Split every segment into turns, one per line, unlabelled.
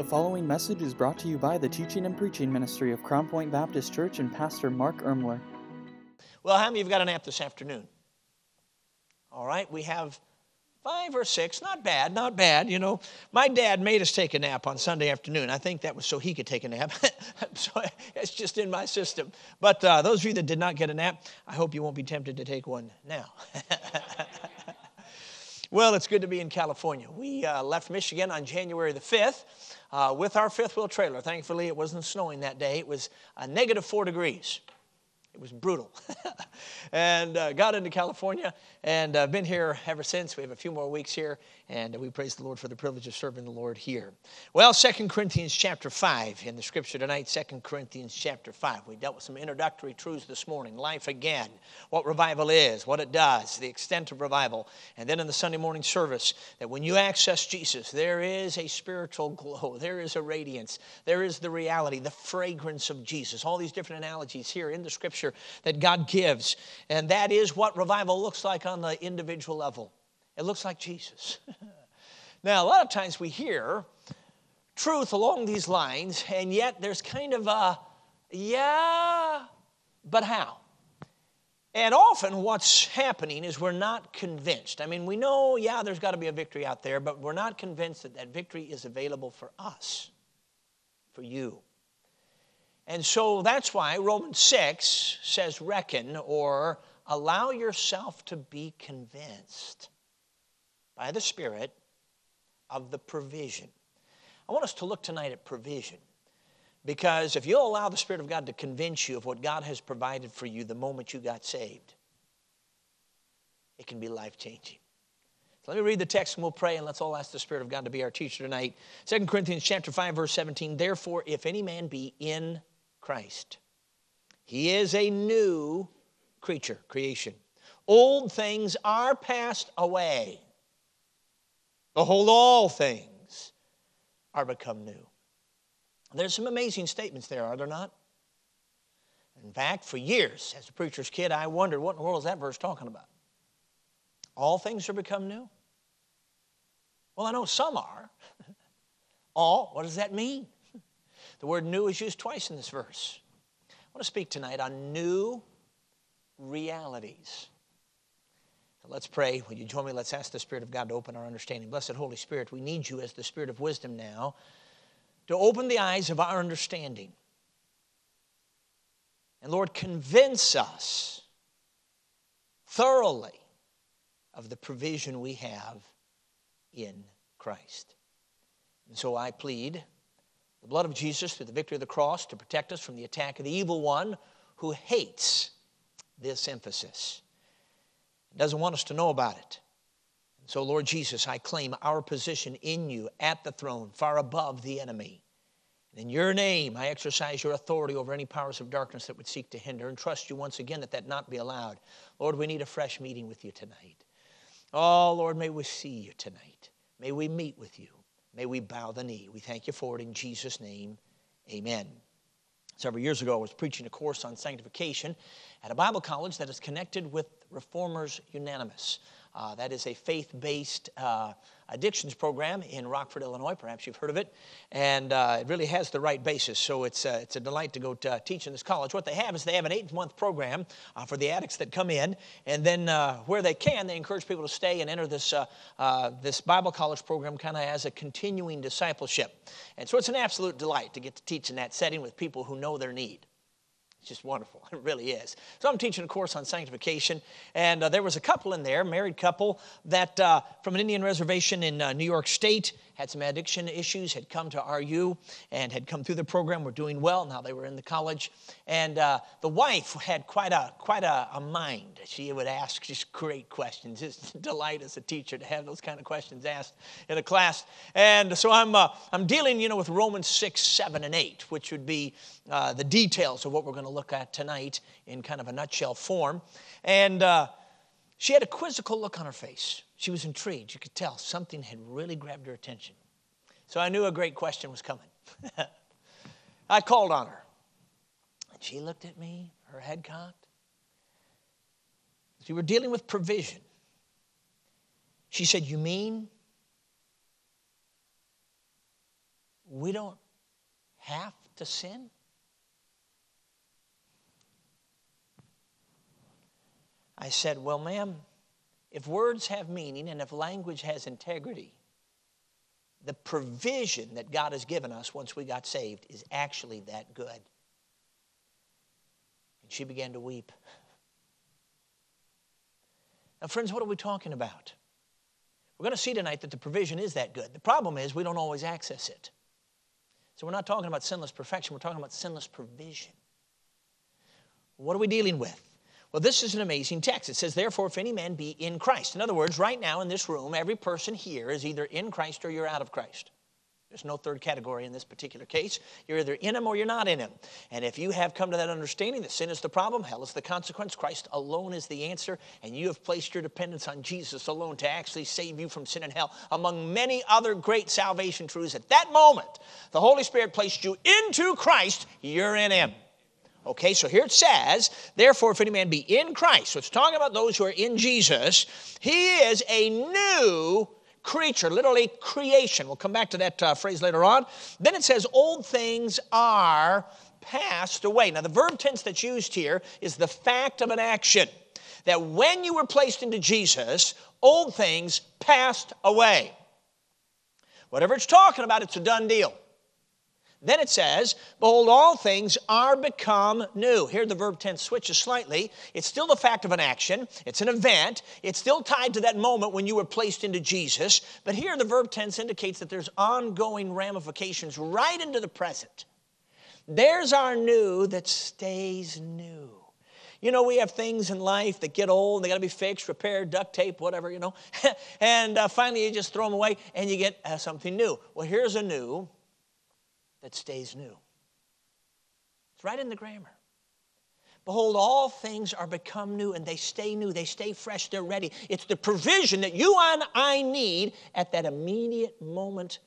The following message is brought to you by the teaching and preaching ministry of Crown Point Baptist Church and Pastor Mark Ermler.
Well, how many of you got a nap this afternoon? All right, we have five or six. Not bad, not bad. You know, my dad made us take a nap on Sunday afternoon. I think that was so he could take a nap. so it's just in my system. But uh, those of you that did not get a nap, I hope you won't be tempted to take one now. well, it's good to be in California. We uh, left Michigan on January the 5th. Uh, with our fifth wheel trailer. Thankfully, it wasn't snowing that day. It was uh, negative four degrees. It was brutal. and uh, got into California and uh, been here ever since. We have a few more weeks here, and we praise the Lord for the privilege of serving the Lord here. Well, Second Corinthians chapter 5 in the scripture tonight, Second Corinthians chapter 5. We dealt with some introductory truths this morning life again, what revival is, what it does, the extent of revival. And then in the Sunday morning service, that when you access Jesus, there is a spiritual glow, there is a radiance, there is the reality, the fragrance of Jesus. All these different analogies here in the scripture that God gives. And that is what revival looks like on the individual level. It looks like Jesus. now, a lot of times we hear truth along these lines, and yet there's kind of a, yeah, but how? And often what's happening is we're not convinced. I mean, we know, yeah, there's got to be a victory out there, but we're not convinced that that victory is available for us, for you. And so that's why Romans 6 says, reckon or allow yourself to be convinced by the Spirit of the provision. I want us to look tonight at provision. Because if you'll allow the Spirit of God to convince you of what God has provided for you the moment you got saved, it can be life changing. Let me read the text and we'll pray and let's all ask the Spirit of God to be our teacher tonight. 2 Corinthians chapter 5, verse 17. Therefore, if any man be in Christ, he is a new creature, creation. Old things are passed away. Behold, all things are become new. There's some amazing statements there, are there not? In fact, for years, as a preacher's kid, I wondered what in the world is that verse talking about? All things are become new? Well, I know some are. All, what does that mean? The word new is used twice in this verse. I want to speak tonight on new realities. Let's pray. Would you join me? Let's ask the Spirit of God to open our understanding. Blessed Holy Spirit, we need you as the Spirit of wisdom now to open the eyes of our understanding. And Lord, convince us thoroughly of the provision we have in Christ. And so I plead the blood of Jesus through the victory of the cross to protect us from the attack of the evil one who hates this emphasis. Doesn't want us to know about it. So, Lord Jesus, I claim our position in you at the throne, far above the enemy. In your name, I exercise your authority over any powers of darkness that would seek to hinder and trust you once again that that not be allowed. Lord, we need a fresh meeting with you tonight. Oh, Lord, may we see you tonight. May we meet with you. May we bow the knee. We thank you for it in Jesus' name. Amen. Several years ago, I was preaching a course on sanctification at a Bible college that is connected with Reformers Unanimous. Uh, that is a faith based uh, addictions program in Rockford, Illinois. Perhaps you've heard of it. And uh, it really has the right basis. So it's, uh, it's a delight to go to, uh, teach in this college. What they have is they have an eight month program uh, for the addicts that come in. And then where they can, they encourage people to stay and enter this, this Bible college program kind of as a continuing discipleship. And so it's an absolute delight to get to teach in that setting with people who know their need. It's just wonderful. It really is. So I'm teaching a course on sanctification, and uh, there was a couple in there, married couple, that uh, from an Indian reservation in uh, New York State had some addiction issues, had come to RU and had come through the program, were doing well. Now they were in the college. And uh, the wife had quite a quite a, a, mind. She would ask just great questions. It's a delight as a teacher to have those kind of questions asked in a class. And so I'm, uh, I'm dealing, you know, with Romans 6, 7, and 8, which would be uh, the details of what we're going to look at tonight in kind of a nutshell form. And uh, she had a quizzical look on her face. She was intrigued. You could tell something had really grabbed her attention. So I knew a great question was coming. I called on her. And she looked at me, her head cocked. We were dealing with provision. She said, You mean we don't have to sin? I said, Well, ma'am, if words have meaning and if language has integrity, the provision that God has given us once we got saved is actually that good. And she began to weep. Now, friends, what are we talking about? We're going to see tonight that the provision is that good. The problem is we don't always access it. So we're not talking about sinless perfection, we're talking about sinless provision. What are we dealing with? Well, this is an amazing text. It says, Therefore, if any man be in Christ. In other words, right now in this room, every person here is either in Christ or you're out of Christ. There's no third category in this particular case. You're either in Him or you're not in Him. And if you have come to that understanding that sin is the problem, hell is the consequence, Christ alone is the answer, and you have placed your dependence on Jesus alone to actually save you from sin and hell, among many other great salvation truths, at that moment, the Holy Spirit placed you into Christ, you're in Him. Okay, so here it says, therefore, if any man be in Christ, so it's talking about those who are in Jesus, he is a new creature, literally creation. We'll come back to that uh, phrase later on. Then it says, old things are passed away. Now, the verb tense that's used here is the fact of an action. That when you were placed into Jesus, old things passed away. Whatever it's talking about, it's a done deal. Then it says, Behold, all things are become new. Here the verb tense switches slightly. It's still the fact of an action, it's an event, it's still tied to that moment when you were placed into Jesus. But here the verb tense indicates that there's ongoing ramifications right into the present. There's our new that stays new. You know, we have things in life that get old, they got to be fixed, repaired, duct tape, whatever, you know. and uh, finally, you just throw them away and you get uh, something new. Well, here's a new that stays new. It's right in the grammar. Behold, all things are become new and they stay new, they stay fresh, they're ready. It's the provision that you and I need at that immediate moment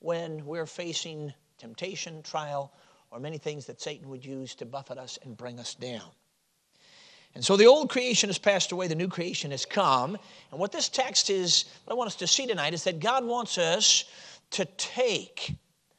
when we're facing temptation, trial, or many things that Satan would use to buffet us and bring us down. And so the old creation has passed away, the new creation has come. And what this text is, what I want us to see tonight is that God wants us to take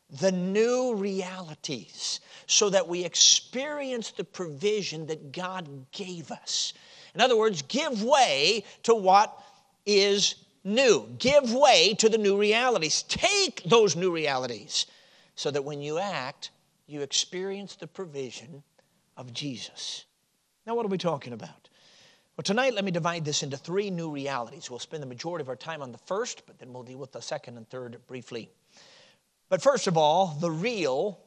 the new realities so that we experience the provision that God gave us. In other words, give way to what is new. Give way to the new realities. Take those new realities so that when you act, you experience the provision of Jesus. Now, what are we talking about? Well, tonight, let me divide this into three new realities. We'll spend the majority of our time on the first, but then we'll deal with the second and third briefly. But first of all, the real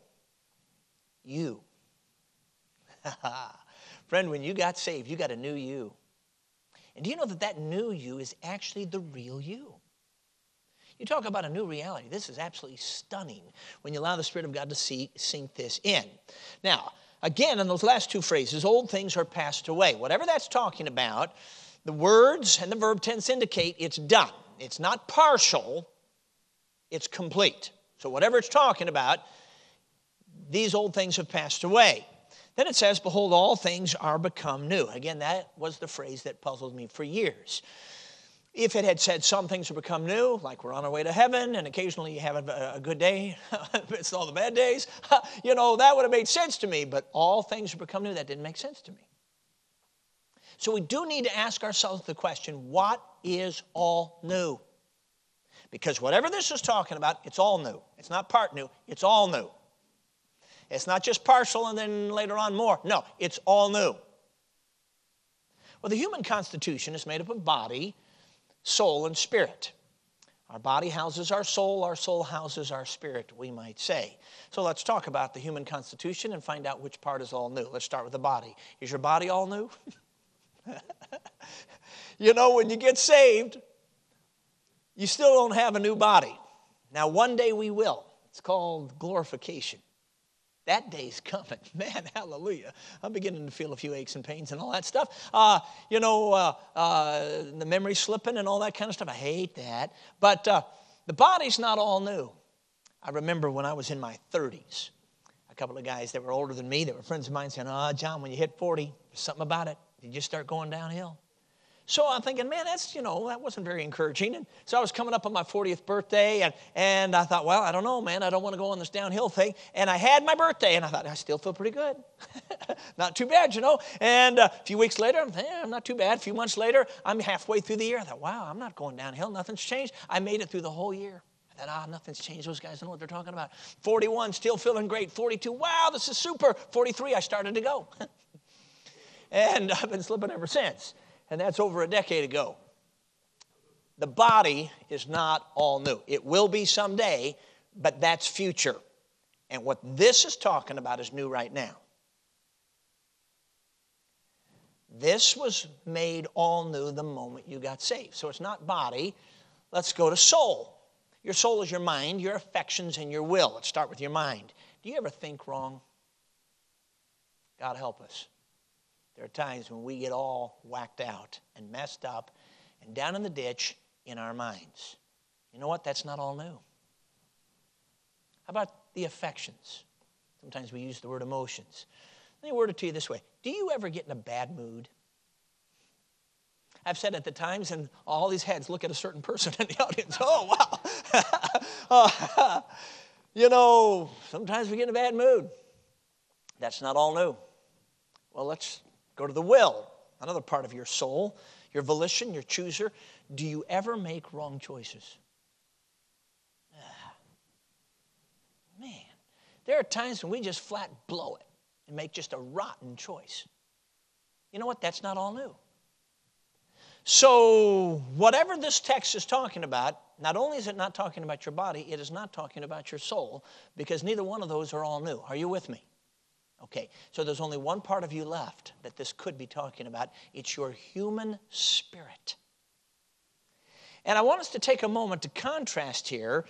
you. Friend, when you got saved, you got a new you. And do you know that that new you is actually the real you? You talk about a new reality. This is absolutely stunning when you allow the Spirit of God to see, sink this in. Now, again, in those last two phrases, old things are passed away. Whatever that's talking about, the words and the verb tense indicate it's done. It's not partial, it's complete. So, whatever it's talking about, these old things have passed away. Then it says, Behold, all things are become new. Again, that was the phrase that puzzled me for years. If it had said some things have become new, like we're on our way to heaven and occasionally you have a, good day it's all the bad days, you know, that would have made sense to me. But all things have become new, that didn't make sense to me. So we do need to ask ourselves the question what is all new? Because whatever this is talking about, it's all new. It's not part new, it's all new. It's not just partial and then later on more. No, it's all new. Well, the human constitution is made up of body, soul, and spirit. Our body houses our soul, our soul houses our spirit, we might say. So let's talk about the human constitution and find out which part is all new. Let's start with the body. Is your body all new? you know, when you get saved, you still don't have a new body. Now, one day we will. It's called glorification. That day's coming. Man, hallelujah. I'm beginning to feel a few aches and pains and all that stuff. Uh, you know, uh, uh, the memory slipping and all that kind of stuff. I hate that. But uh, the body's not all new. I remember when I was in my 30s, a couple of guys that were older than me that were friends of mine saying, Oh, John, when you hit 40, there's something about it. You just start going downhill. So I'm thinking, man, that's, you know, that wasn't very encouraging. And so I was coming up on my 40th birthday, and, and I thought, well, I don't know, man, I don't want to go on this downhill thing. And I had my birthday, and I thought, I still feel pretty good. not too bad, you know. And uh, a few weeks later, I'm, eh, I'm not too bad. A few months later, I'm halfway through the year. I thought, wow, I'm not going downhill. Nothing's changed. I made it through the whole year. I thought, ah, nothing's changed. Those guys know what they're talking about. 41, still feeling great. 42, wow, this is super. 43, I started to go. and I've been slipping ever since and that's over a decade ago. The body is not all new. It will be someday, but that's future. And what this is talking about is new right now. This was made all new the moment you got saved. So it's not body. Let's go to soul. Your soul is your mind, your affections, and your will. Let's start with your mind. Do you ever think wrong? God help us. There are times when we get all whacked out and messed up and down in the ditch in our minds. You know what? That's not all new. How about the affections? Sometimes we use the word emotions. Let me word it to you this way Do you ever get in a bad mood? I've said at the times, and all these heads look at a certain person in the audience. Oh, wow. Oh, you know, sometimes we get in a bad mood. That's not all new. Well, let's Go to the will, another part of your soul, your volition, your chooser. Do you ever make wrong choices? Ah, man, there are times when we just flat blow it and make just a rotten choice. You know what? That's not all new. So, whatever this text is talking about, not only is it not talking about your body, it is not talking about your soul because neither one of those are all new. Are you with me? Okay, so there's only one part of you left that this could be talking about it's your human spirit. And I want us to take a moment to contrast here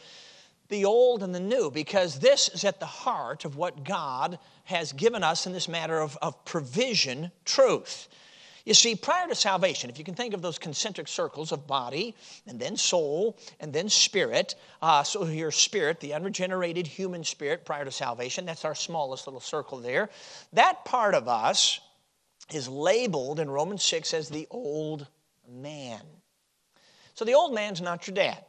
the old and the new because this is at the heart of what God has given us in this matter of, of provision truth. You see, prior to salvation, if you can think of those concentric circles of body and then soul and then spirit, uh, so your spirit, the unregenerated human spirit prior to salvation, that's our smallest little circle there. That part of us is labeled in Romans 6 as the old man. So the old man's not your dad.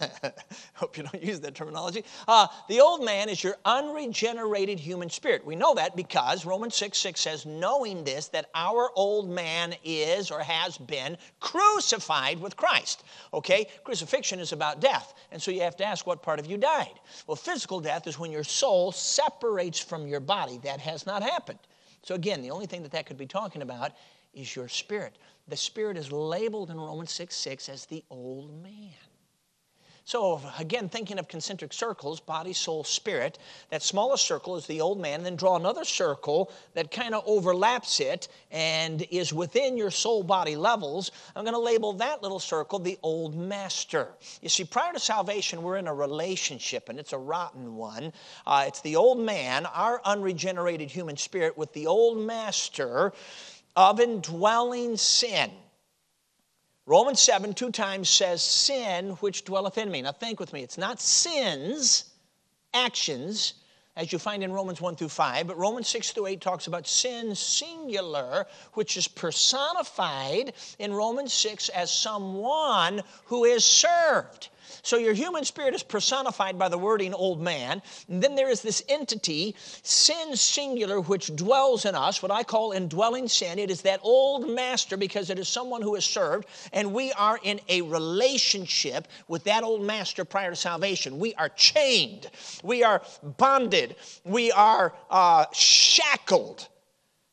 Hope you don't use that terminology. Uh, the old man is your unregenerated human spirit. We know that because Romans 6 6 says, knowing this, that our old man is or has been crucified with Christ. Okay? Crucifixion is about death. And so you have to ask, what part of you died? Well, physical death is when your soul separates from your body. That has not happened. So again, the only thing that that could be talking about is your spirit. The spirit is labeled in Romans 6 6 as the old man. So, again, thinking of concentric circles body, soul, spirit that smallest circle is the old man, then draw another circle that kind of overlaps it and is within your soul body levels. I'm going to label that little circle the old master. You see, prior to salvation, we're in a relationship, and it's a rotten one. Uh, it's the old man, our unregenerated human spirit, with the old master of indwelling sin. Romans 7 two times says, Sin which dwelleth in me. Now think with me, it's not sins, actions, as you find in Romans 1 through 5, but Romans 6 through 8 talks about sin singular, which is personified in Romans 6 as someone who is served. So your human spirit is personified by the wording old man. And then there is this entity, sin singular, which dwells in us, what I call indwelling sin. It is that old master because it is someone who is served, and we are in a relationship with that old master prior to salvation. We are chained, we are bonded, we are uh, shackled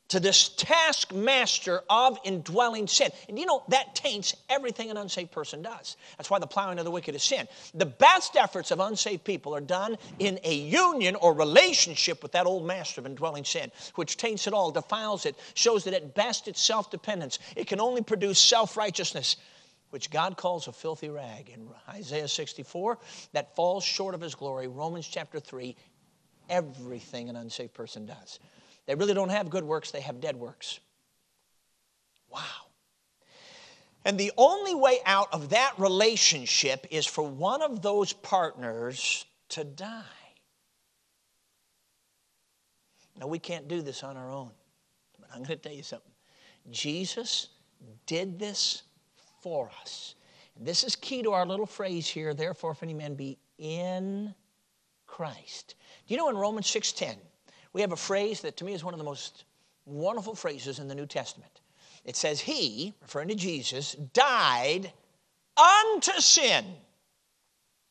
to this taskmaster of indwelling sin. And you know, that taints everything an unsaved person does. That's why the plowing of the wicked is sin. The best efforts of unsaved people are done in a union or relationship with that old master of indwelling sin, which taints it all, defiles it, shows that at best it's self dependence. It can only produce self righteousness. Which God calls a filthy rag in Isaiah 64 that falls short of his glory. Romans chapter 3, everything an unsaved person does. They really don't have good works, they have dead works. Wow. And the only way out of that relationship is for one of those partners to die. Now, we can't do this on our own, but I'm going to tell you something. Jesus did this for us. And this is key to our little phrase here, therefore, if any man be in Christ. Do you know in Romans 6:10, we have a phrase that to me is one of the most wonderful phrases in the New Testament. It says, He, referring to Jesus, died unto sin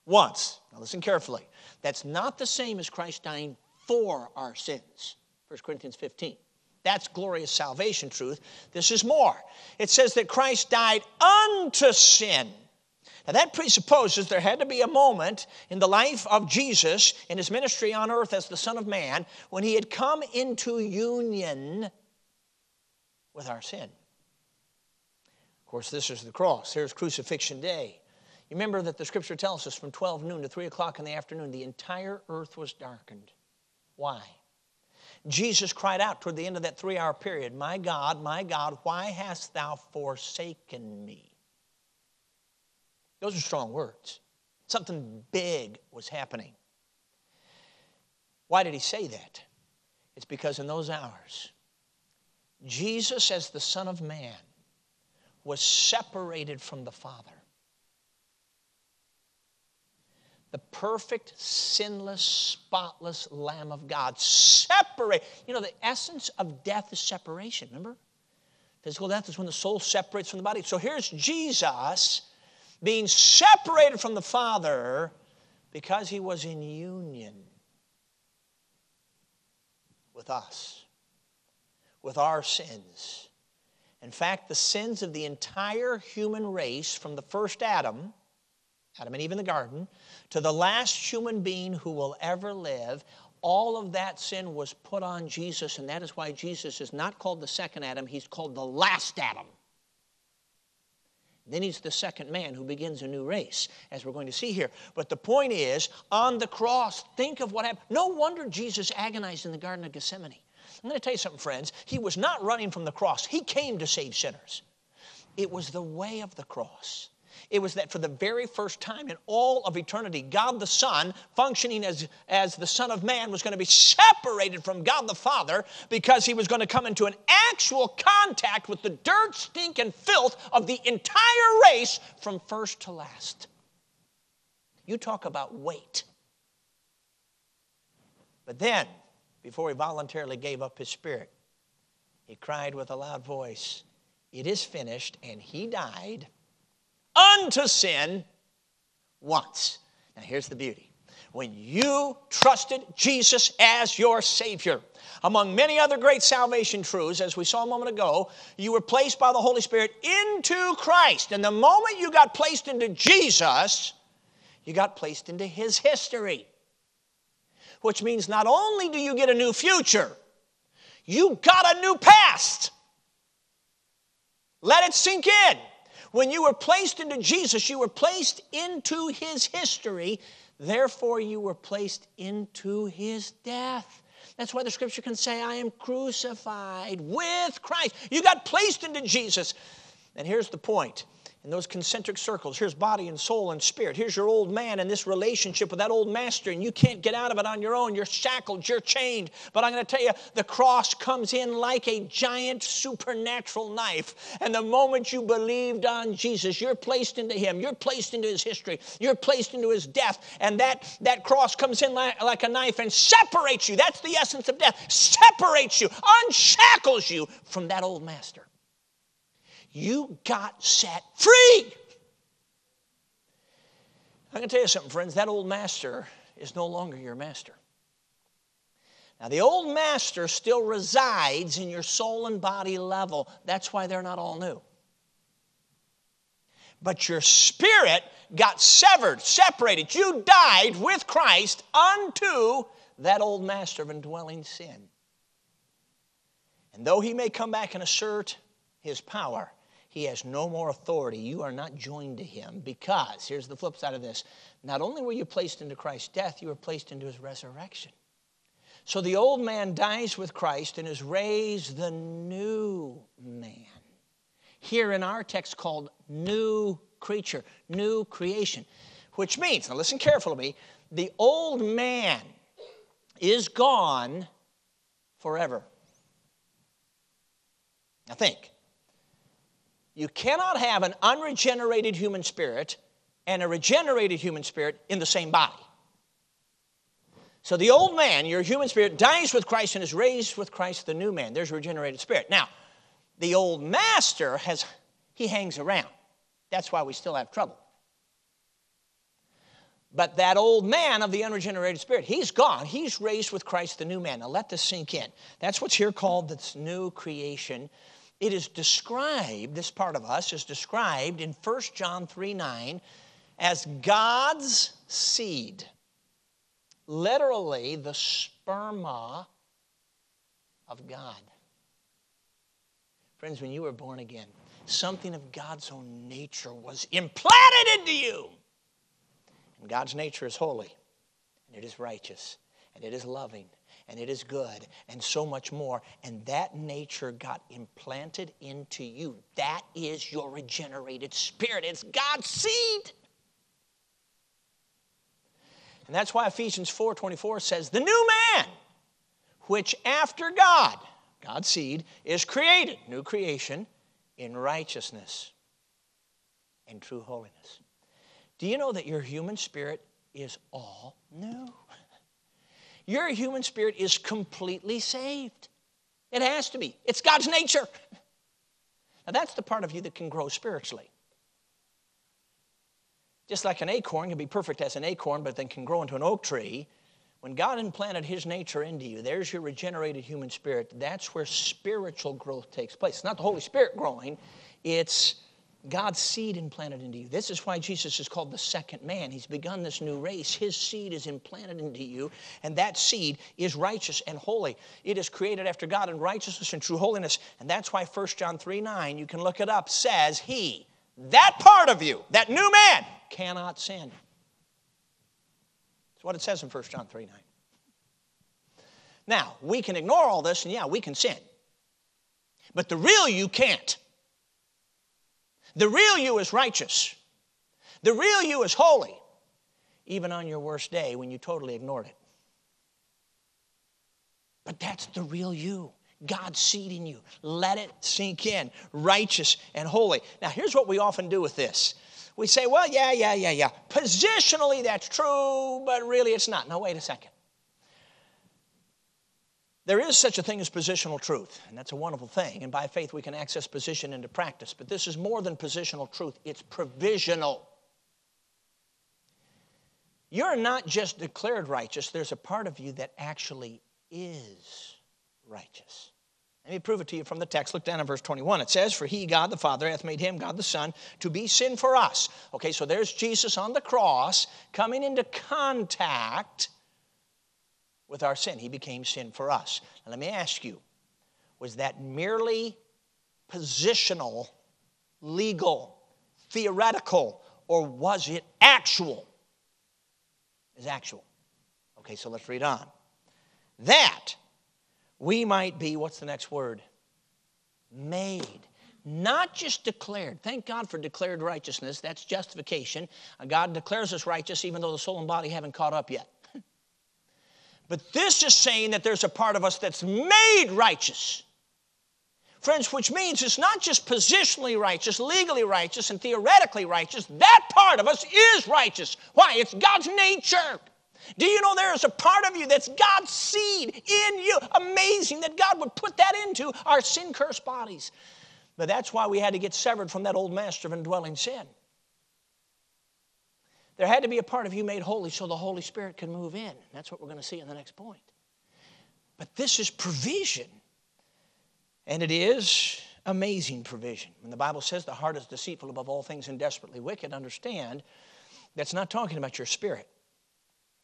once. Now listen carefully. That's not the same as Christ dying for our sins. 1 Corinthians 15. That's glorious salvation truth. This is more. It says that Christ died unto sin. Now, that presupposes there had to be a moment in the life of Jesus in his ministry on earth as the Son of Man when he had come into union with our sin. Of course, this is the cross. Here's crucifixion day. You remember that the scripture tells us from 12 noon to 3 o'clock in the afternoon, the entire earth was darkened. Why? Jesus cried out toward the end of that three hour period, My God, my God, why hast thou forsaken me? Those are strong words. Something big was happening. Why did he say that? It's because in those hours, Jesus, as the Son of Man, was separated from the Father. the perfect, sinless, spotless Lamb of God. Separate. You know, the essence of death is separation, remember? Physical death is when the soul separates from the body. So here's Jesus being separated from the Father because he was in union with us, with our sins. In fact, the sins of the entire human race from the first Adam Adam and Eve in the garden, to the last human being who will ever live, all of that sin was put on Jesus, and that is why Jesus is not called the second Adam, he's called the last Adam. Then he's the second man who begins a new race, as we're going to see here. But the point is, on the cross, think of what happened. No wonder Jesus agonized in the Garden of Gethsemane. I'm going to tell you something, friends. He was not running from the cross, he came to save sinners. It was the way of the cross it was that for the very first time in all of eternity, God the Son, functioning as, as the Son of Man, was going to be separated from God the Father because he was going to come into an actual contact with the dirt, stink, and filth of the entire race from first to last. You talk about weight. But then, before he voluntarily gave up his spirit, he cried with a loud voice, It is finished, and he died unto sin once. Now, here's the beauty. When you trusted Jesus as your Savior, among many other great salvation truths, as we saw a moment ago, you were placed by the Holy Spirit into Christ. And the moment you got placed into Jesus, you got placed into His history. Which means not only do you get a new future, you got a new past. Let it sink in. When you were placed into Jesus, you were placed into his history. Therefore, you were placed into his death. That's why the scripture can say, I am crucified with Christ. You got placed into Jesus. And here's the point in those concentric circles. Here's body and soul and spirit. Here's your old man and this relationship with that old master, and you can't get out of it on your own. You're shackled, you're chained. But I'm going to tell you, the cross comes in like a giant supernatural knife. And the moment you believed on Jesus, you're placed into Him, you're placed into His history, you're placed into His death. And that, that cross comes in like, like a knife and separates you. That's the essence of death. Separates you, unshackles you from that old master you got set free. I'm going to tell you something, friends. That old master is no longer your master. Now, the old master still resides in your soul and body level. That's why they're not all new. But your spirit got severed, separated. You died with Christ unto that old master of indwelling sin. And though he may come back and assert his power, he has no more authority. You are not joined to him because, here's the flip side of this not only were you placed into Christ's death, you were placed into his resurrection. So the old man dies with Christ and is raised the new man. Here in our text called new creature, new creation, which means, now listen carefully to me, the old man is gone forever. Now think. You cannot have an unregenerated human spirit and a regenerated human spirit in the same body. So the old man, your human spirit, dies with Christ and is raised with Christ, the new man. There's a regenerated spirit. Now, the old master has, he hangs around. That's why we still have trouble. But that old man of the unregenerated spirit, he's gone. He's raised with Christ, the new man. Now let this sink in. That's what's here called this new creation. It is described, this part of us is described in 1 John 3 9 as God's seed literally the sperma of God. Friends, when you were born again, something of God's own nature was implanted into you. And God's nature is holy, and it is righteous, and it is loving, and it is good, and so much more. And that nature got implanted into you. That is your regenerated spirit. It's God's seed. And that's why Ephesians 4:24 says, "The new man, which after God, God's seed, is created, new creation, in righteousness and true holiness." Do you know that your human spirit is all new? Your human spirit is completely saved. It has to be. It's God's nature. Now, that's the part of you that can grow spiritually. Just like an acorn can be perfect as an acorn, but then can grow into an oak tree. When God implanted His nature into you, there's your regenerated human spirit. That's where spiritual growth takes place. It's not the Holy Spirit growing, it's God's seed implanted into you. This is why Jesus is called the second man. He's begun this new race. His seed is implanted into you, and that seed is righteous and holy. It is created after God in righteousness and true holiness. And that's why 1 John 3 9, you can look it up, says, He, that part of you, that new man, cannot sin. That's what it says in 1 John 3 9. Now, we can ignore all this, and yeah, we can sin. But the real you can't. The real you is righteous. The real you is holy, even on your worst day when you totally ignored it. But that's the real you. God's seed in you. Let it sink in. Righteous and holy. Now, here's what we often do with this we say, well, yeah, yeah, yeah, yeah. Positionally, that's true, but really it's not. No, wait a second. There is such a thing as positional truth, and that's a wonderful thing. And by faith, we can access position into practice. But this is more than positional truth, it's provisional. You're not just declared righteous, there's a part of you that actually is righteous. Let me prove it to you from the text. Look down in verse 21. It says, For he, God the Father, hath made him, God the Son, to be sin for us. Okay, so there's Jesus on the cross coming into contact with our sin. He became sin for us. Now, let me ask you was that merely positional, legal, theoretical, or was it actual? Is actual. Okay, so let's read on. That we might be, what's the next word? Made. Not just declared. Thank God for declared righteousness. That's justification. Uh, God declares us righteous even though the soul and body haven't caught up yet. But this is saying that there's a part of us that's made righteous. Friends, which means it's not just positionally righteous, legally righteous, and theoretically righteous. That part of us is righteous. Why? It's God's nature. Do you know there is a part of you that's God's seed in you? Amazing that God would put that into our sin cursed bodies. But that's why we had to get severed from that old master of indwelling sin. There had to be a part of you made holy so the Holy Spirit can move in. That's what we're going to see in the next point. But this is provision. And it is amazing provision. When the Bible says the heart is deceitful above all things and desperately wicked, understand that's not talking about your spirit.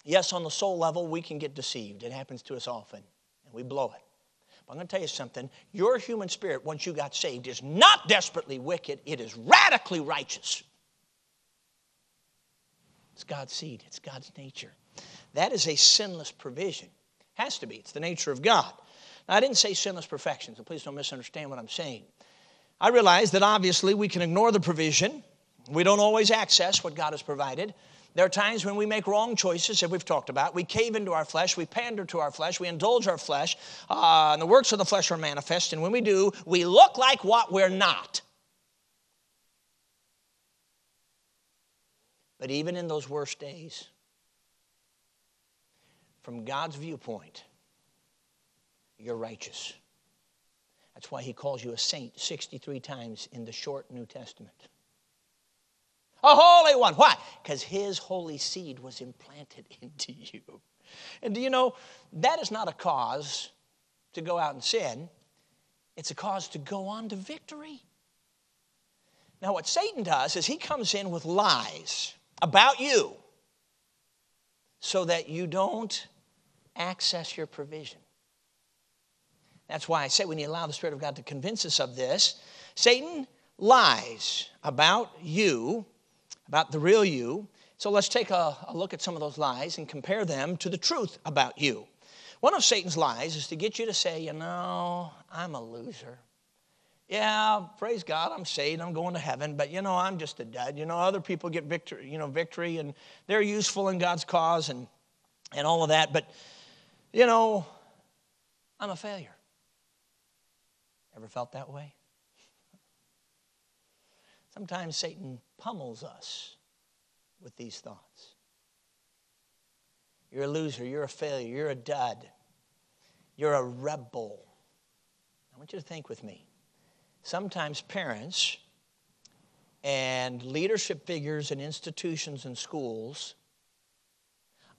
Yes, on the soul level, we can get deceived. It happens to us often, and we blow it. But I'm going to tell you something. Your human spirit, once you got saved, is not desperately wicked, it is radically righteous. It's God's seed, it's God's nature. That is a sinless provision. Has to be. It's the nature of God. Now, I didn't say sinless perfection, so please don't misunderstand what I'm saying. I realize that obviously we can ignore the provision. We don't always access what God has provided. There are times when we make wrong choices, as we've talked about. We cave into our flesh, we pander to our flesh, we indulge our flesh, uh, and the works of the flesh are manifest. And when we do, we look like what we're not. But even in those worst days, from God's viewpoint, you're righteous. That's why he calls you a saint 63 times in the short New Testament. A holy one. Why? Because his holy seed was implanted into you. And do you know, that is not a cause to go out and sin, it's a cause to go on to victory. Now, what Satan does is he comes in with lies about you so that you don't access your provision. That's why I say need to allow the Spirit of God to convince us of this. Satan lies about you, about the real you. So let's take a, a, look at some of those lies and compare them to the truth about you. One of Satan's lies is to get you to say, you know, I'm a loser yeah, praise God, I'm saved, I'm going to heaven, but you know, I'm just a dud. You know, other people get victory, you know, victory and they're useful in God's cause and, and all of that, but you know, I'm a failure. Ever felt that way? Sometimes Satan pummels us with these thoughts. You're a loser, you're a failure, you're a dud, you're a rebel. I want you to think with me sometimes parents and leadership figures in institutions and schools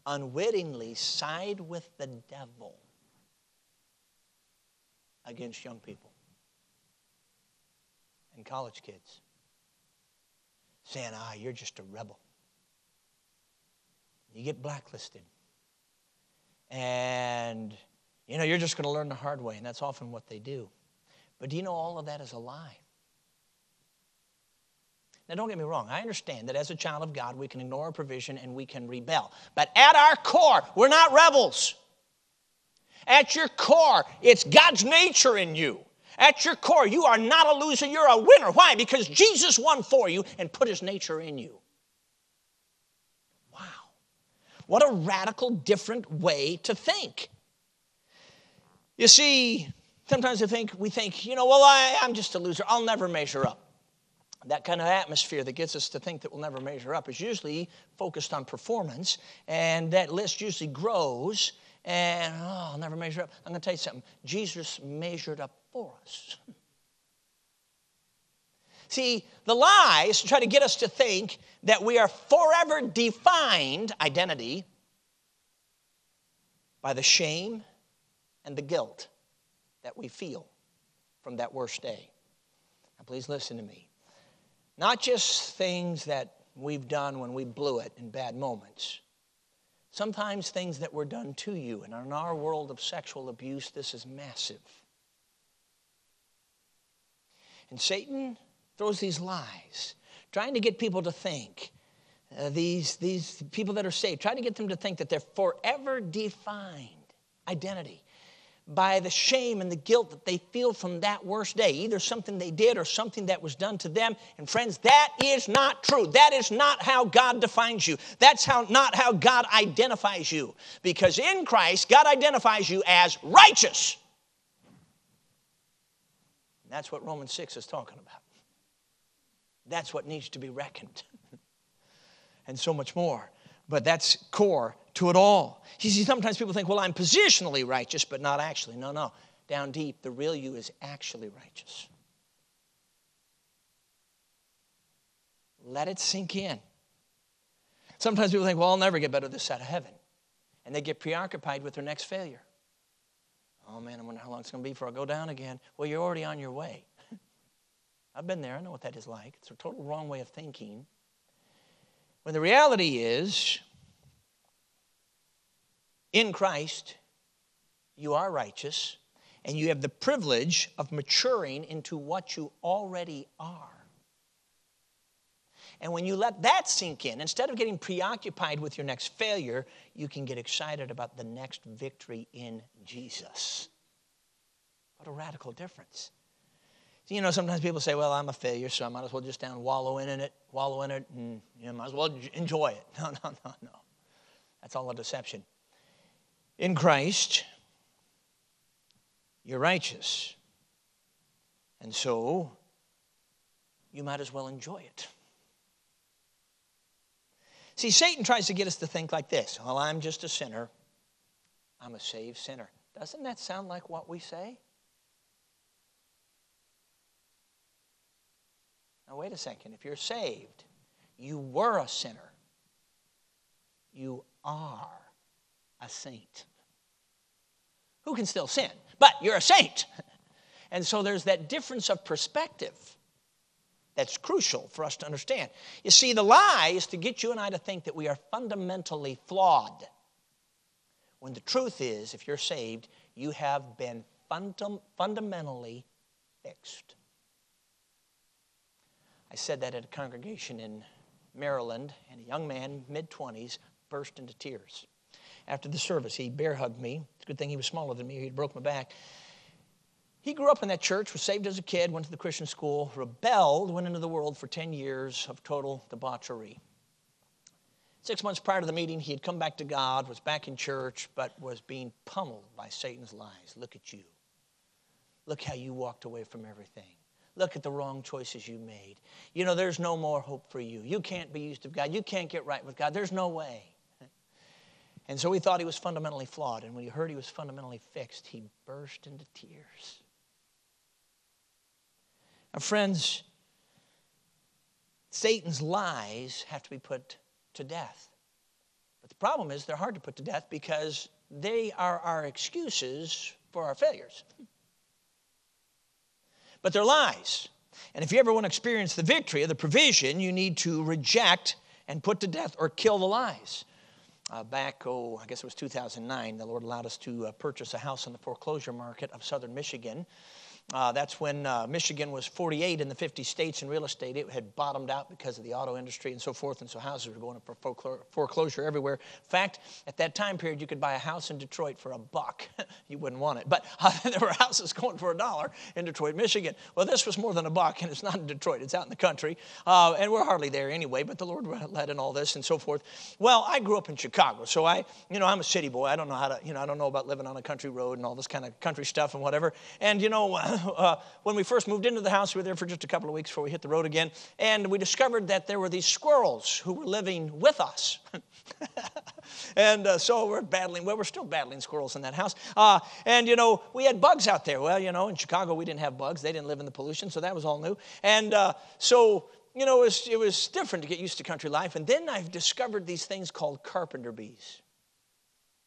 unwittingly side with the devil against young people and college kids, saying, ah, you're just a rebel. You get blacklisted. And, you know, you're just going to learn the hard way, and that's often what they do. But do you know all of that is a lie? Now, don't get me wrong. I understand that as a child of God, we can ignore a provision and we can rebel. But at our core, we're not rebels. At your core, it's God's nature in you. At your core, you are not a loser, you're a winner. Why? Because Jesus won for you and put his nature in you. Wow. What a radical different way to think. You see, Sometimes I think, we think, you know, well, I, I'm just a loser. I'll never measure up. That kind of atmosphere that gets us to think that we'll never measure up is usually focused on performance, and that list usually grows, and oh, I'll never measure up. I'm going to tell you something Jesus measured up for us. See, the lies try to get us to think that we are forever defined identity by the shame and the guilt that we feel from that worst day. Now, please listen to me. Not just things that we've done when we blew it in bad moments. Sometimes things that were done to you. And in our world of sexual abuse, this is massive. And Satan throws these lies, trying to get people to think, uh, these, these people that are saved, trying to get them to think that they're forever defined identity by the shame and the guilt that they feel from that worst day, either something they did or something that was done to them. And friends, that is not true. That is not how God defines you. That's how not how God identifies you. Because in Christ, God identifies you as righteous. And that's what Romans 6 is talking about. That's what needs to be reckoned. and so much more. But that's core to it all. You see, sometimes people think, well, I'm positionally righteous, but not actually. No, no. Down deep, the real you is actually righteous. Let it sink in. Sometimes people think, well, I'll never get better this side of heaven. And they get preoccupied with their next failure. Oh man, I wonder how long it's going to be before I go down again. Well, you're already on your way. I've been there, I know what that is like. It's a total wrong way of thinking. When the reality is, in Christ, you are righteous, and you have the privilege of maturing into what you already are. And when you let that sink in, instead of getting preoccupied with your next failure, you can get excited about the next victory in Jesus. What a radical difference. You know, sometimes people say, well, I'm a failure, so I might as well just down wallow in it, wallow in it, and you know, might as well enjoy it. No, no, no, no. That's all a deception in Christ, you're righteous. And so, you might as well enjoy it. See, Satan tries to get us to think like this Well, I'm just a sinner, I'm a saved sinner. Doesn't that sound like what we say? Now, wait a second. If you're saved, you were a sinner, you are a saint. Who can still sin? But you're a saint. And so there's that difference of perspective that's crucial for us to understand. You see, the lie is to get you and I to think that we are fundamentally flawed. When the truth is, if you're saved, you have been fundam- fundamentally fixed. I said that at a congregation in Maryland, and a young man, mid 20s, burst into tears. After the service, he bear hugged me. It's a good thing he was smaller than me, he'd broke my back. He grew up in that church, was saved as a kid, went to the Christian school, rebelled, went into the world for 10 years of total debauchery. Six months prior to the meeting, he had come back to God, was back in church, but was being pummeled by Satan's lies. Look at you. Look how you walked away from everything. Look at the wrong choices you made. You know, there's no more hope for you. You can't be used of God. You can't get right with God. There's no way. And so he thought he was fundamentally flawed. And when he heard he was fundamentally fixed, he burst into tears. Now, friends, Satan's lies have to be put to death. But the problem is they're hard to put to death because they are our excuses for our failures. But they're lies. And if you ever want to experience the victory of the provision, you need to reject and put to death or kill the lies. Uh, back, oh, I guess it was 2009, the Lord allowed us to uh, purchase a house in the foreclosure market of southern Michigan. Uh, that's when uh, Michigan was 48 in the 50 states in real estate. It had bottomed out because of the auto industry and so forth, and so houses were going up for foreclosure everywhere. In fact, at that time period, you could buy a house in Detroit for a buck. you wouldn't want it, but uh, there were houses going for a dollar in Detroit, Michigan. Well, this was more than a buck, and it's not in Detroit; it's out in the country, uh, and we're hardly there anyway. But the Lord led in all this and so forth. Well, I grew up in Chicago, so I, you know, I'm a city boy. I don't know how to, you know, I don't know about living on a country road and all this kind of country stuff and whatever. And you know. uh, when we first moved into the house, we were there for just a couple of weeks before we hit the road again, and we discovered that there were these squirrels who were living with us. and uh, so we're battling, well, we're still battling squirrels in that house. Uh, and, you know, we had bugs out there. Well, you know, in Chicago, we didn't have bugs. They didn't live in the pollution, so that was all new. And uh, so, you know, it was, it was different to get used to country life. And then I've discovered these things called carpenter bees.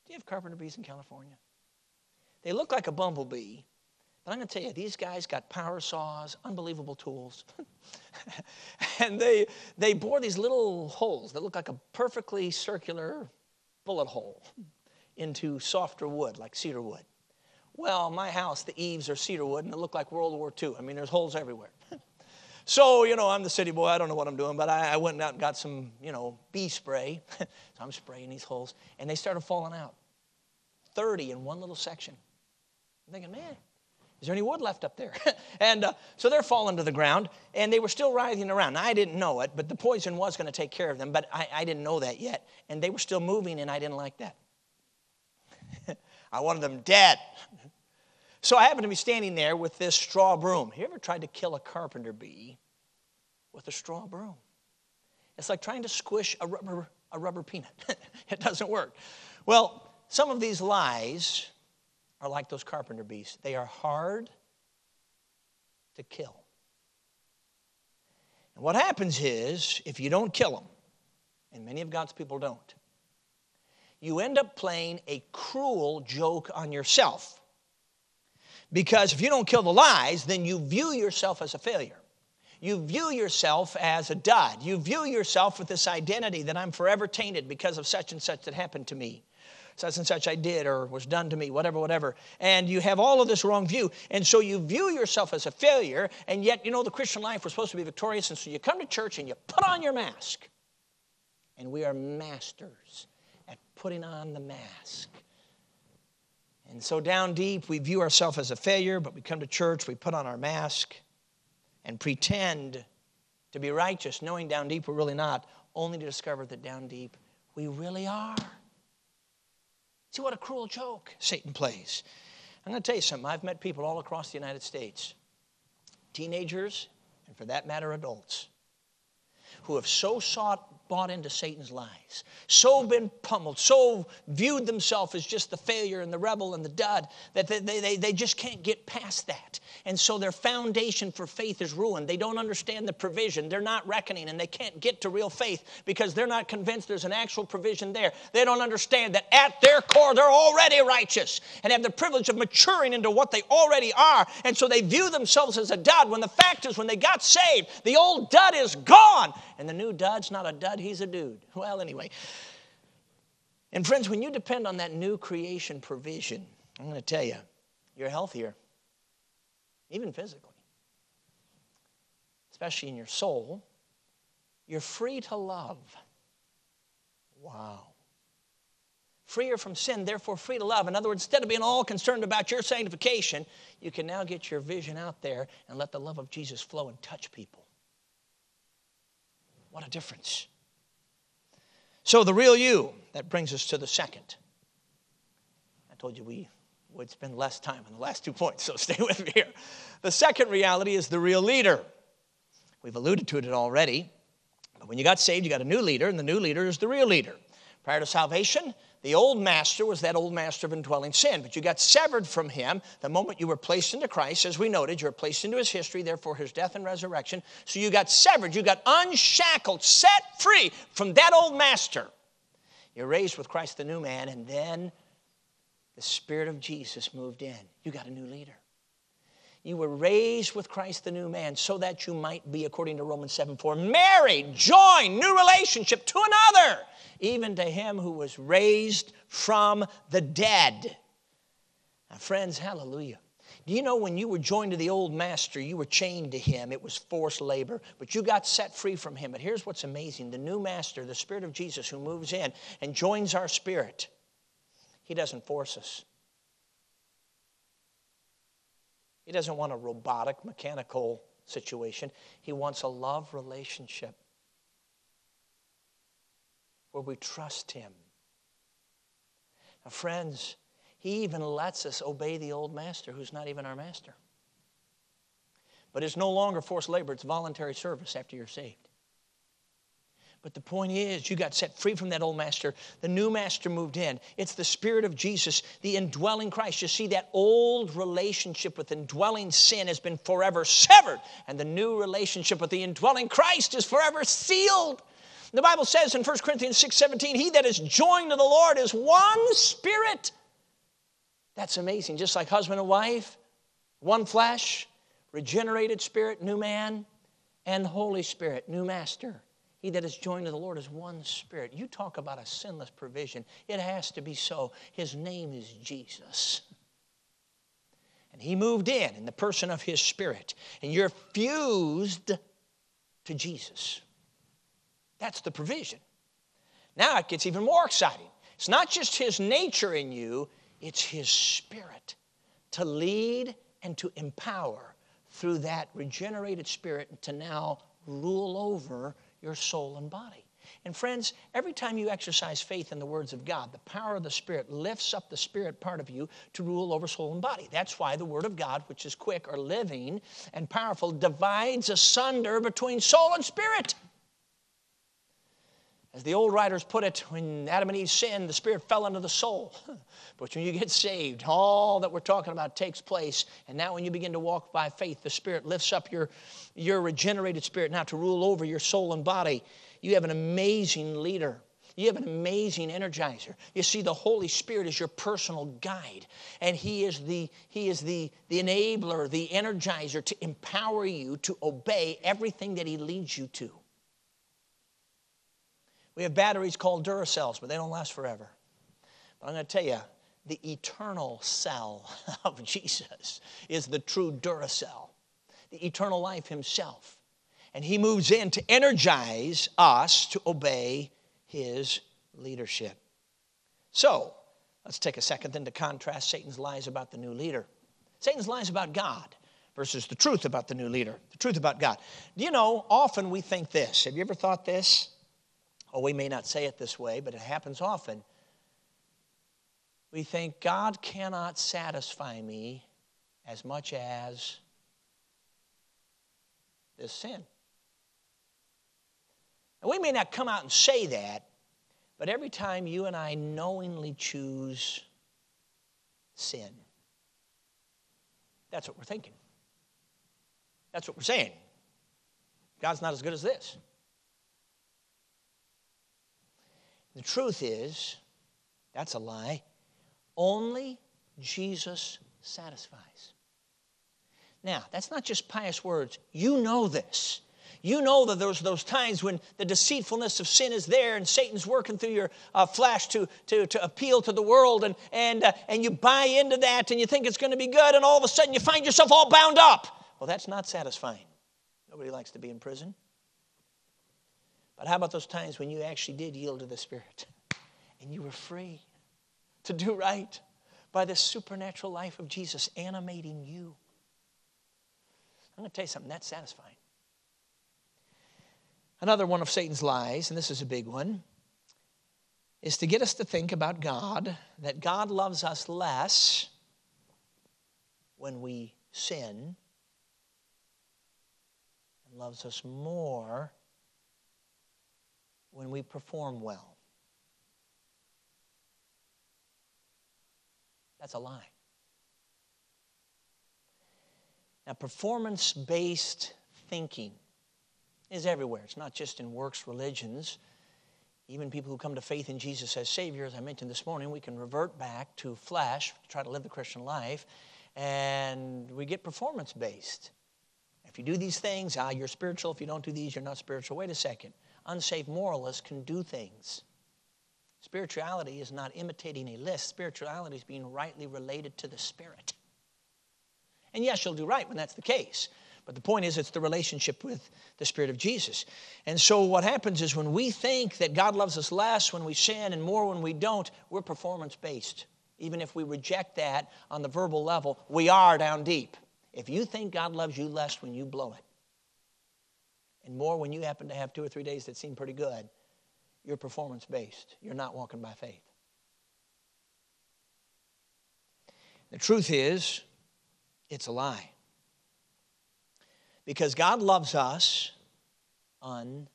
Do you have carpenter bees in California? They look like a bumblebee, but I'm going to tell you, these guys got power saws, unbelievable tools. and they, they bore these little holes that look like a perfectly circular bullet hole into softer wood, like cedar wood. Well, my house, the eaves are cedar wood, and it looked like World War II. I mean, there's holes everywhere. so, you know, I'm the city boy. I don't know what I'm doing, but I, I went out and got some, you know, bee spray. so I'm spraying these holes, and they started falling out 30 in one little section. I'm thinking, man, is there any wood left up there? and uh, so they're falling to the ground, and they were still writhing around. I didn't know it, but the poison was going to take care of them, but I, I didn't know that yet. And they were still moving, and I didn't like that. I wanted them dead. So I happened to be standing there with this straw broom. You ever tried to kill a carpenter bee with a straw broom? It's like trying to squish a rubber, a rubber peanut. it doesn't work. Well, some of these lies are like those carpenter bees. They are hard to kill. And what happens is, if you don't kill them, and many of God's people don't, you end up playing a cruel joke on yourself. Because if you don't kill the lies, then you view yourself as a failure. You view yourself as a dud. You view yourself with this identity that I'm forever tainted because of such and such that happened to me such and such I did or was done to me, whatever, whatever. And you have all of this wrong view. And so you view yourself as a failure, and yet, you know, the Christian life, we're supposed to be victorious. And so you come to church and you put on your mask. And we are masters at putting on the mask. And so down deep, we view ourselves as a failure, but we come to church, we put on our mask and pretend to be righteous, knowing down deep we're really not, only to discover that down deep we really are. See what a cruel joke Satan plays. I'm going to tell you something. I've met people all across the United States, teenagers, and for that matter, adults, who have so sought bought into Satan's lies, so been pummeled, so viewed themselves as just the failure and the rebel and the dud that they, they, they just can't get past that. And so their foundation for faith is ruined. They don't understand the provision. They're not reckoning and they can't get to real faith because they're not convinced there's an actual provision there. They don't understand that at their core they're already righteous and have the privilege of maturing into what they already are. And so they view themselves as a dud when the fact is when they got saved, the old dud is gone and the new dud's not a dud, he's a dude. Well, anyway. And friends, when you depend on that new creation provision, I'm going to tell you, you're healthier, even physically, especially in your soul. You're free to love. Wow. Freer from sin, therefore free to love. In other words, instead of being all concerned about your sanctification, you can now get your vision out there and let the love of Jesus flow and touch people. What a difference. So, the real you, that brings us to the second. I told you we would spend less time on the last two points, so stay with me here. The second reality is the real leader. We've alluded to it already. But when you got saved, you got a new leader, and the new leader is the real leader. Prior to salvation, the old master was that old master of indwelling sin, but you got severed from him the moment you were placed into Christ. As we noted, you were placed into his history, therefore his death and resurrection. So you got severed, you got unshackled, set free from that old master. You're raised with Christ the new man, and then the Spirit of Jesus moved in. You got a new leader. You were raised with Christ the new man so that you might be, according to Romans 7 4, married, joined, new relationship to another even to him who was raised from the dead. Now, friends, hallelujah. Do you know when you were joined to the old master, you were chained to him? It was forced labor, but you got set free from him. But here's what's amazing the new master, the Spirit of Jesus, who moves in and joins our spirit, he doesn't force us. He doesn't want a robotic, mechanical situation. He wants a love relationship where we trust Him. Now, friends, He even lets us obey the old master who's not even our master. But it's no longer forced labor, it's voluntary service after you're saved. But the point is, you got set free from that old master. The new master moved in. It's the Spirit of Jesus, the indwelling Christ. You see, that old relationship with indwelling sin has been forever severed, and the new relationship with the indwelling Christ is forever sealed. The Bible says in 1 Corinthians 6 17, He that is joined to the Lord is one spirit. That's amazing. Just like husband and wife, one flesh, regenerated spirit, new man, and Holy Spirit, new master. He that is joined to the Lord is one spirit. You talk about a sinless provision. It has to be so. His name is Jesus. And he moved in in the person of his spirit. And you're fused to Jesus. That's the provision. Now it gets even more exciting. It's not just His nature in you, it's His Spirit to lead and to empower through that regenerated spirit to now rule over your soul and body. And friends, every time you exercise faith in the words of God, the power of the Spirit lifts up the spirit part of you to rule over soul and body. That's why the Word of God, which is quick or living and powerful, divides asunder between soul and spirit. As the old writers put it, when Adam and Eve sinned, the spirit fell into the soul. But when you get saved, all that we're talking about takes place. And now, when you begin to walk by faith, the Spirit lifts up your, your regenerated spirit now to rule over your soul and body. You have an amazing leader. You have an amazing energizer. You see, the Holy Spirit is your personal guide, and He is the, he is the, the enabler, the energizer to empower you to obey everything that He leads you to. We have batteries called Duracells, but they don't last forever. But I'm going to tell you, the eternal cell of Jesus is the true Duracell, the eternal life Himself. And He moves in to energize us to obey His leadership. So, let's take a second then to contrast Satan's lies about the new leader. Satan's lies about God versus the truth about the new leader, the truth about God. Do you know, often we think this. Have you ever thought this? Or we may not say it this way, but it happens often. We think God cannot satisfy me as much as this sin. And we may not come out and say that, but every time you and I knowingly choose sin, that's what we're thinking. That's what we're saying. God's not as good as this. The truth is, that's a lie. Only Jesus satisfies. Now, that's not just pious words. You know this. You know that there's those times when the deceitfulness of sin is there and Satan's working through your uh, flesh to, to, to appeal to the world, and, and, uh, and you buy into that and you think it's going to be good, and all of a sudden you find yourself all bound up. Well, that's not satisfying. Nobody likes to be in prison. But how about those times when you actually did yield to the Spirit and you were free to do right by the supernatural life of Jesus animating you? I'm going to tell you something, that's satisfying. Another one of Satan's lies, and this is a big one, is to get us to think about God, that God loves us less when we sin and loves us more when we perform well. That's a lie. Now, performance based thinking is everywhere. It's not just in works religions. Even people who come to faith in Jesus as Savior, as I mentioned this morning, we can revert back to flesh, to try to live the Christian life, and we get performance based. If you do these things, ah, you're spiritual. If you don't do these, you're not spiritual. Wait a second. Unsaved moralists can do things. Spirituality is not imitating a list, spirituality is being rightly related to the Spirit. And yes, you'll do right when that's the case. But the point is, it's the relationship with the Spirit of Jesus. And so, what happens is when we think that God loves us less when we sin and more when we don't, we're performance based. Even if we reject that on the verbal level, we are down deep. If you think God loves you less when you blow it, and more when you happen to have two or three days that seem pretty good, you're performance based. You're not walking by faith. The truth is, it's a lie. Because God loves us unconditionally.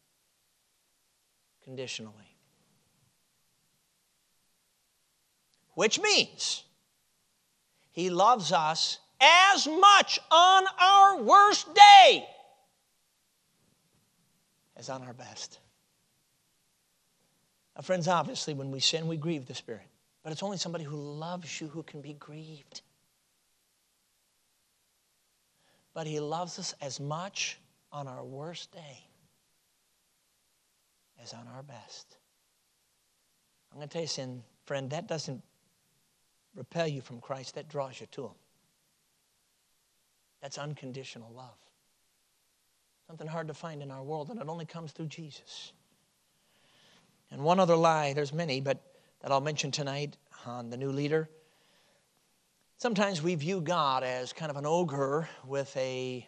Which means He loves us as much on our worst day as on our best. Now, friends, obviously, when we sin, we grieve the Spirit. But it's only somebody who loves you who can be grieved but He loves us as much on our worst day as on our best. I'm going to tell you, sin, friend, that doesn't repel you from Christ, that draws you to Him. That's unconditional love. Something hard to find in our world, and it only comes through Jesus. And one other lie, there's many, but that I'll mention tonight on the new leader Sometimes we view God as kind of an ogre with a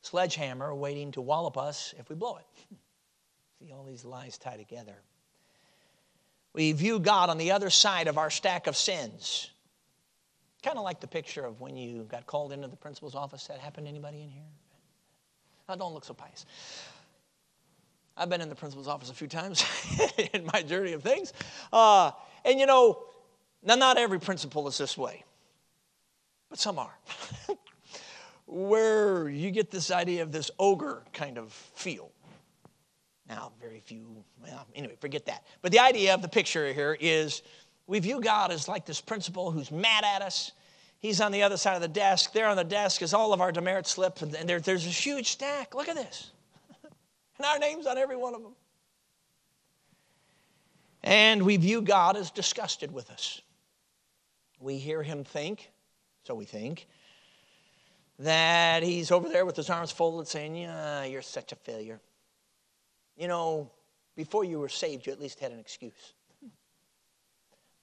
sledgehammer waiting to wallop us if we blow it. See, all these lies tie together. We view God on the other side of our stack of sins. Kind of like the picture of when you got called into the principal's office. That happened to anybody in here? Now, don't look so pious. I've been in the principal's office a few times in my journey of things. Uh, and you know, now not every principal is this way but some are. Where you get this idea of this ogre kind of feel. Now, very few, well, anyway, forget that. But the idea of the picture here is we view God as like this principal who's mad at us. He's on the other side of the desk. There on the desk is all of our demerit slips, and there, there's a huge stack. Look at this. and our name's on every one of them. And we view God as disgusted with us. We hear him think, so we think, that he's over there with his arms folded saying, Yeah, you're such a failure. You know, before you were saved, you at least had an excuse.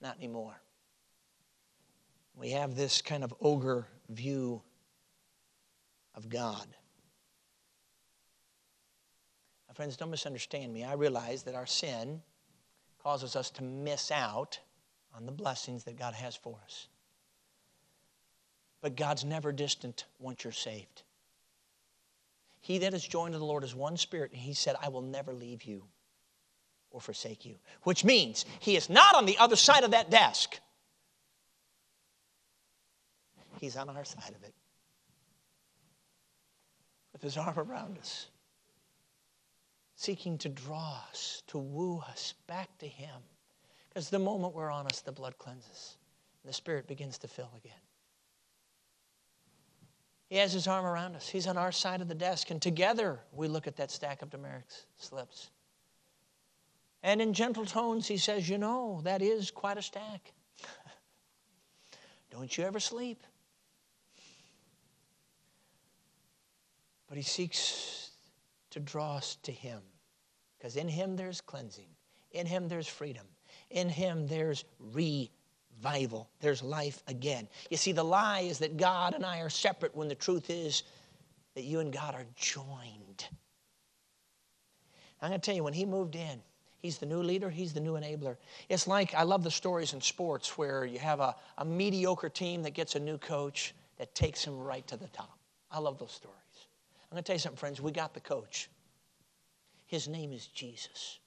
Not anymore. We have this kind of ogre view of God. My friends, don't misunderstand me. I realize that our sin causes us to miss out on the blessings that God has for us. But God's never distant once you're saved. He that is joined to the Lord is one spirit, and He said, I will never leave you or forsake you. Which means he is not on the other side of that desk, he's on our side of it with his arm around us, seeking to draw us, to woo us back to him. Because the moment we're on us, the blood cleanses and the spirit begins to fill again. He has his arm around us. He's on our side of the desk, and together we look at that stack of demerits slips. And in gentle tones, he says, You know, that is quite a stack. Don't you ever sleep. But he seeks to draw us to him because in him there's cleansing, in him there's freedom, in him there's revival, there's life again. You see, the lie is that God and I are separate when the truth is that you and God are joined. I'm going to tell you, when he moved in, He's the new leader, he's the new enabler. It's like I love the stories in sports where you have a, a mediocre team that gets a new coach that takes him right to the top. I love those stories. I'm going to tell you something, friends. We got the coach. His name is Jesus.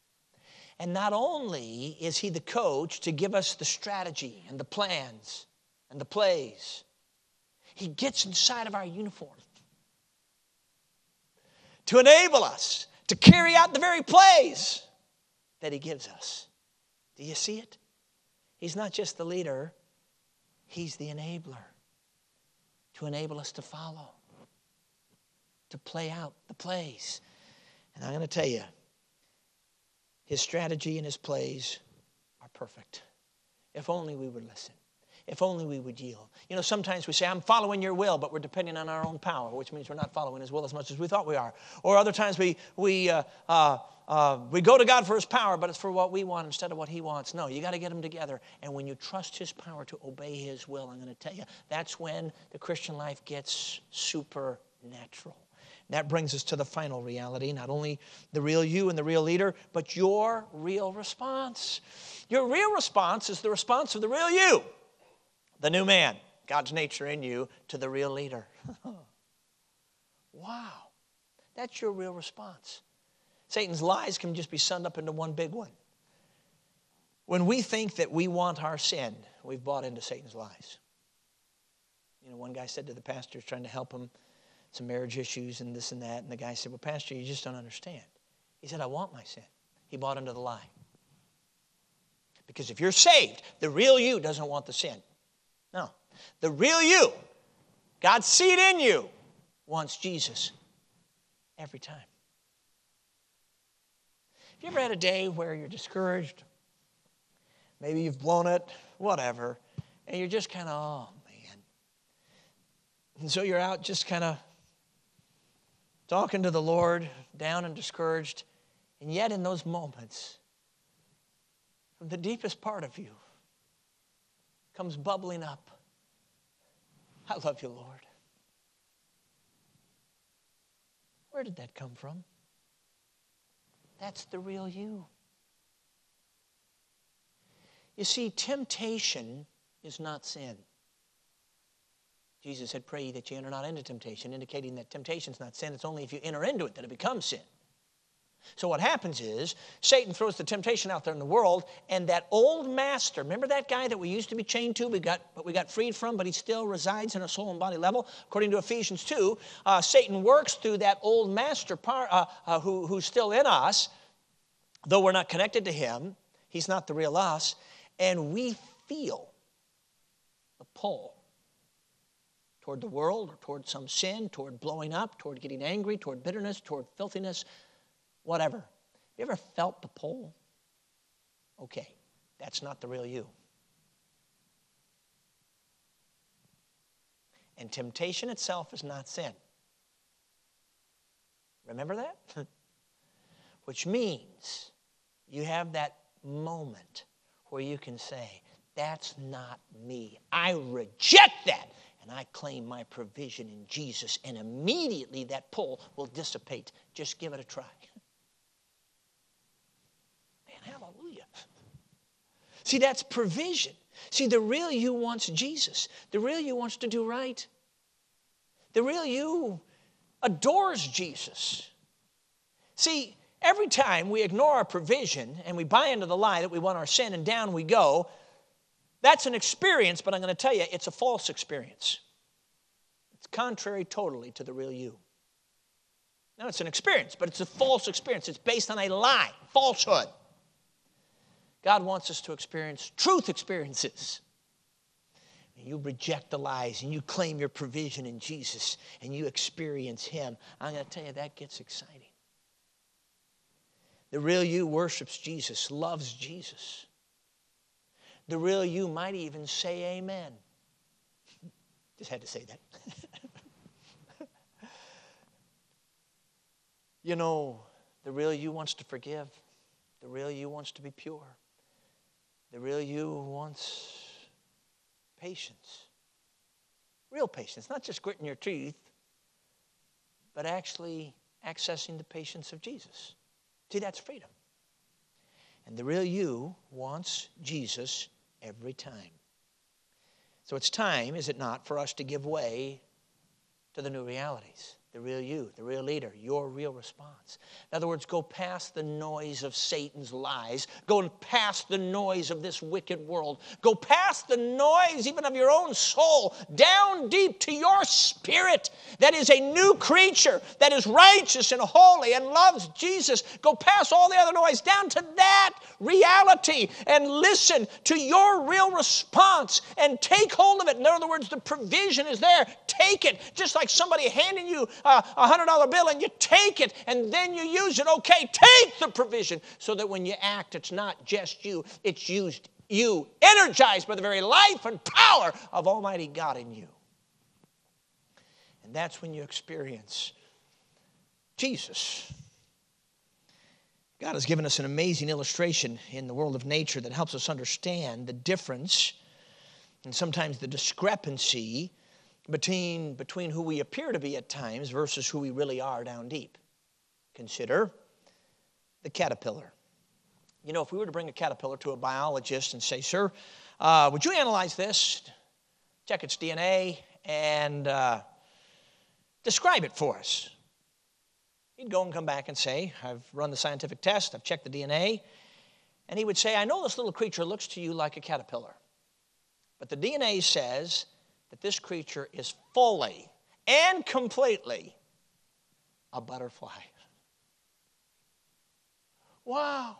And not only is he the coach to give us the strategy and the plans and the plays, he gets inside of our uniform to enable us to carry out the very plays that He gives us. Do you see it? He's not just the leader, He's the enabler to enable us to follow, to play out the plays. And I'm going to tell you, His strategy and His plays are perfect. If only we would listen. If only we would yield. You know, sometimes we say, I'm following your will, but we're depending on our own power, which means we're not following his will as much as we thought we are. Or other times we, we, uh, uh, uh, we go to God for his power, but it's for what we want instead of what he wants. No, you got to get them together. And when you trust his power to obey his will, I'm going to tell you, that's when the Christian life gets supernatural. That brings us to the final reality not only the real you and the real leader, but your real response. Your real response is the response of the real you the new man, God's nature in you, to the real leader. wow. That's your real response. Satan's lies can just be summed up into one big one. When we think that we want our sin, we've bought into Satan's lies. You know, one guy said to the pastor, trying to help him, some marriage issues and this and that. And the guy said, Well, Pastor, you just don't understand. He said, I want my sin. He bought into the lie. Because if you're saved, the real you doesn't want the sin. No. The real you, God's seed in you, wants Jesus every time. Have you ever had a day where you're discouraged? Maybe you've blown it, whatever, and you're just kind of, oh man. And so you're out just kind of talking to the Lord, down and discouraged, and yet in those moments, from the deepest part of you, comes bubbling up. I love you, Lord. Where did that come from? That's the real you. You see, temptation is not sin. Jesus said, Pray that you enter not into temptation, indicating that temptation is not sin. It's only if you enter into it that it becomes sin. So what happens is Satan throws the temptation out there in the world, and that old master, remember that guy that we used to be chained to, we got, but we got freed from, but he still resides in a soul and body level. According to Ephesians 2, uh, Satan works through that old master part, uh, uh, who, who's still in us, though we're not connected to him. He's not the real us, and we feel the pull toward the world or toward some sin, toward blowing up, toward getting angry, toward bitterness, toward filthiness, whatever. Have you ever felt the pull? Okay, that's not the real you. And temptation itself is not sin. Remember that? Which means you have that moment where you can say, That's not me. I reject that. And I claim my provision in Jesus. And immediately that pull will dissipate. Just give it a try. Man, hallelujah. See, that's provision. See, the real you wants Jesus. The real you wants to do right. The real you adores Jesus. See, every time we ignore our provision and we buy into the lie that we want our sin and down we go, that's an experience, but I'm going to tell you, it's a false experience. It's contrary totally to the real you. Now, it's an experience, but it's a false experience. It's based on a lie, falsehood. God wants us to experience truth experiences. And you reject the lies and you claim your provision in Jesus and you experience Him. I'm going to tell you, that gets exciting. The real you worships Jesus, loves Jesus. The real you might even say amen. Just had to say that. you know, the real you wants to forgive. The real you wants to be pure. The real you wants patience. Real patience, not just gritting your teeth, but actually accessing the patience of Jesus. See, that's freedom. And the real you wants Jesus every time. So it's time, is it not, for us to give way to the new realities the real you, the real leader, your real response. In other words, go past the noise of Satan's lies, go past the noise of this wicked world, go past the noise even of your own soul, down deep to your spirit that is a new creature, that is righteous and holy and loves Jesus. Go past all the other noise, down to that reality and listen to your real response and take hold of it. In other words, the provision is there. Take it, just like somebody handing you a $100 bill and you take it and then you use it. Okay, take the provision so that when you act, it's not just you, it's used you, energized by the very life and power of Almighty God in you. And that's when you experience Jesus. God has given us an amazing illustration in the world of nature that helps us understand the difference and sometimes the discrepancy between, between who we appear to be at times versus who we really are down deep. Consider the caterpillar. You know, if we were to bring a caterpillar to a biologist and say, Sir, uh, would you analyze this, check its DNA, and uh, describe it for us? He'd go and come back and say, I've run the scientific test, I've checked the DNA. And he would say, I know this little creature looks to you like a caterpillar, but the DNA says that this creature is fully and completely a butterfly. Wow.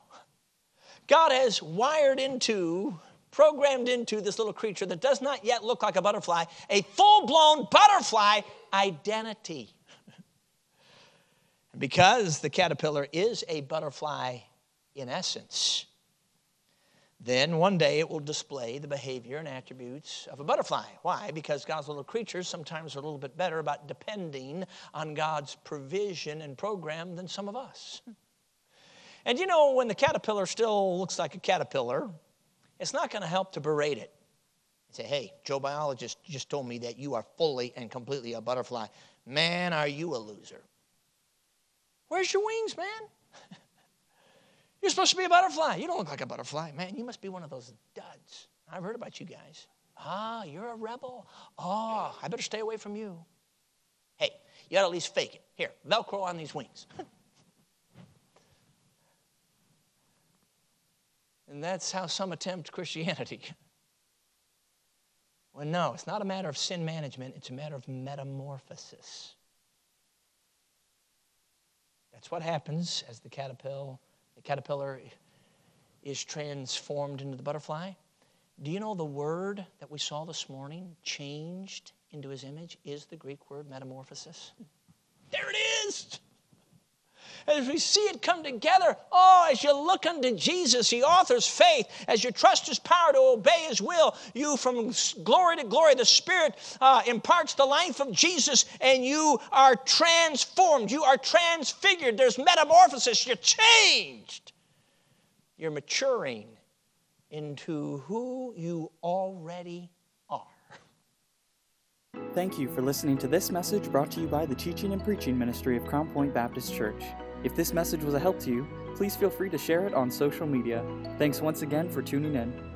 God has wired into, programmed into this little creature that does not yet look like a butterfly, a full blown butterfly identity. because the caterpillar is a butterfly in essence, then one day it will display the behavior and attributes of a butterfly. Why? Because God's little creatures sometimes are a little bit better about depending on God's provision and program than some of us. And you know, when the caterpillar still looks like a caterpillar, it's not going to help to berate it. say, hey, Joe Biologist just told me that you are fully and completely a butterfly. Man, are you a loser. Where's your wings, man? You're supposed to be a butterfly. You don't look like a butterfly. Man, you must be one of those duds. I've heard about you guys. Ah, you're a rebel. Oh, I better stay away from you. Hey, you got to at least fake it. Here, Velcro on these wings. and that's how some attempt Christianity. well, no, it's not a matter of sin management, it's a matter of metamorphosis. That's what happens as the caterpillar caterpillar is transformed into the butterfly. Do you know the word that we saw this morning, changed into his image, is the Greek word metamorphosis? There it is. As we see it come together, oh, as you look unto Jesus, He authors faith, as you trust His power to obey His will, you from glory to glory, the Spirit uh, imparts the life of Jesus, and you are transformed. You are transfigured. There's metamorphosis. You're changed. You're maturing into who you already are.
Thank you for listening to this message brought to you by the teaching and preaching ministry of Crown Point Baptist Church. If this message was a help to you, please feel free to share it on social media. Thanks once again for tuning in.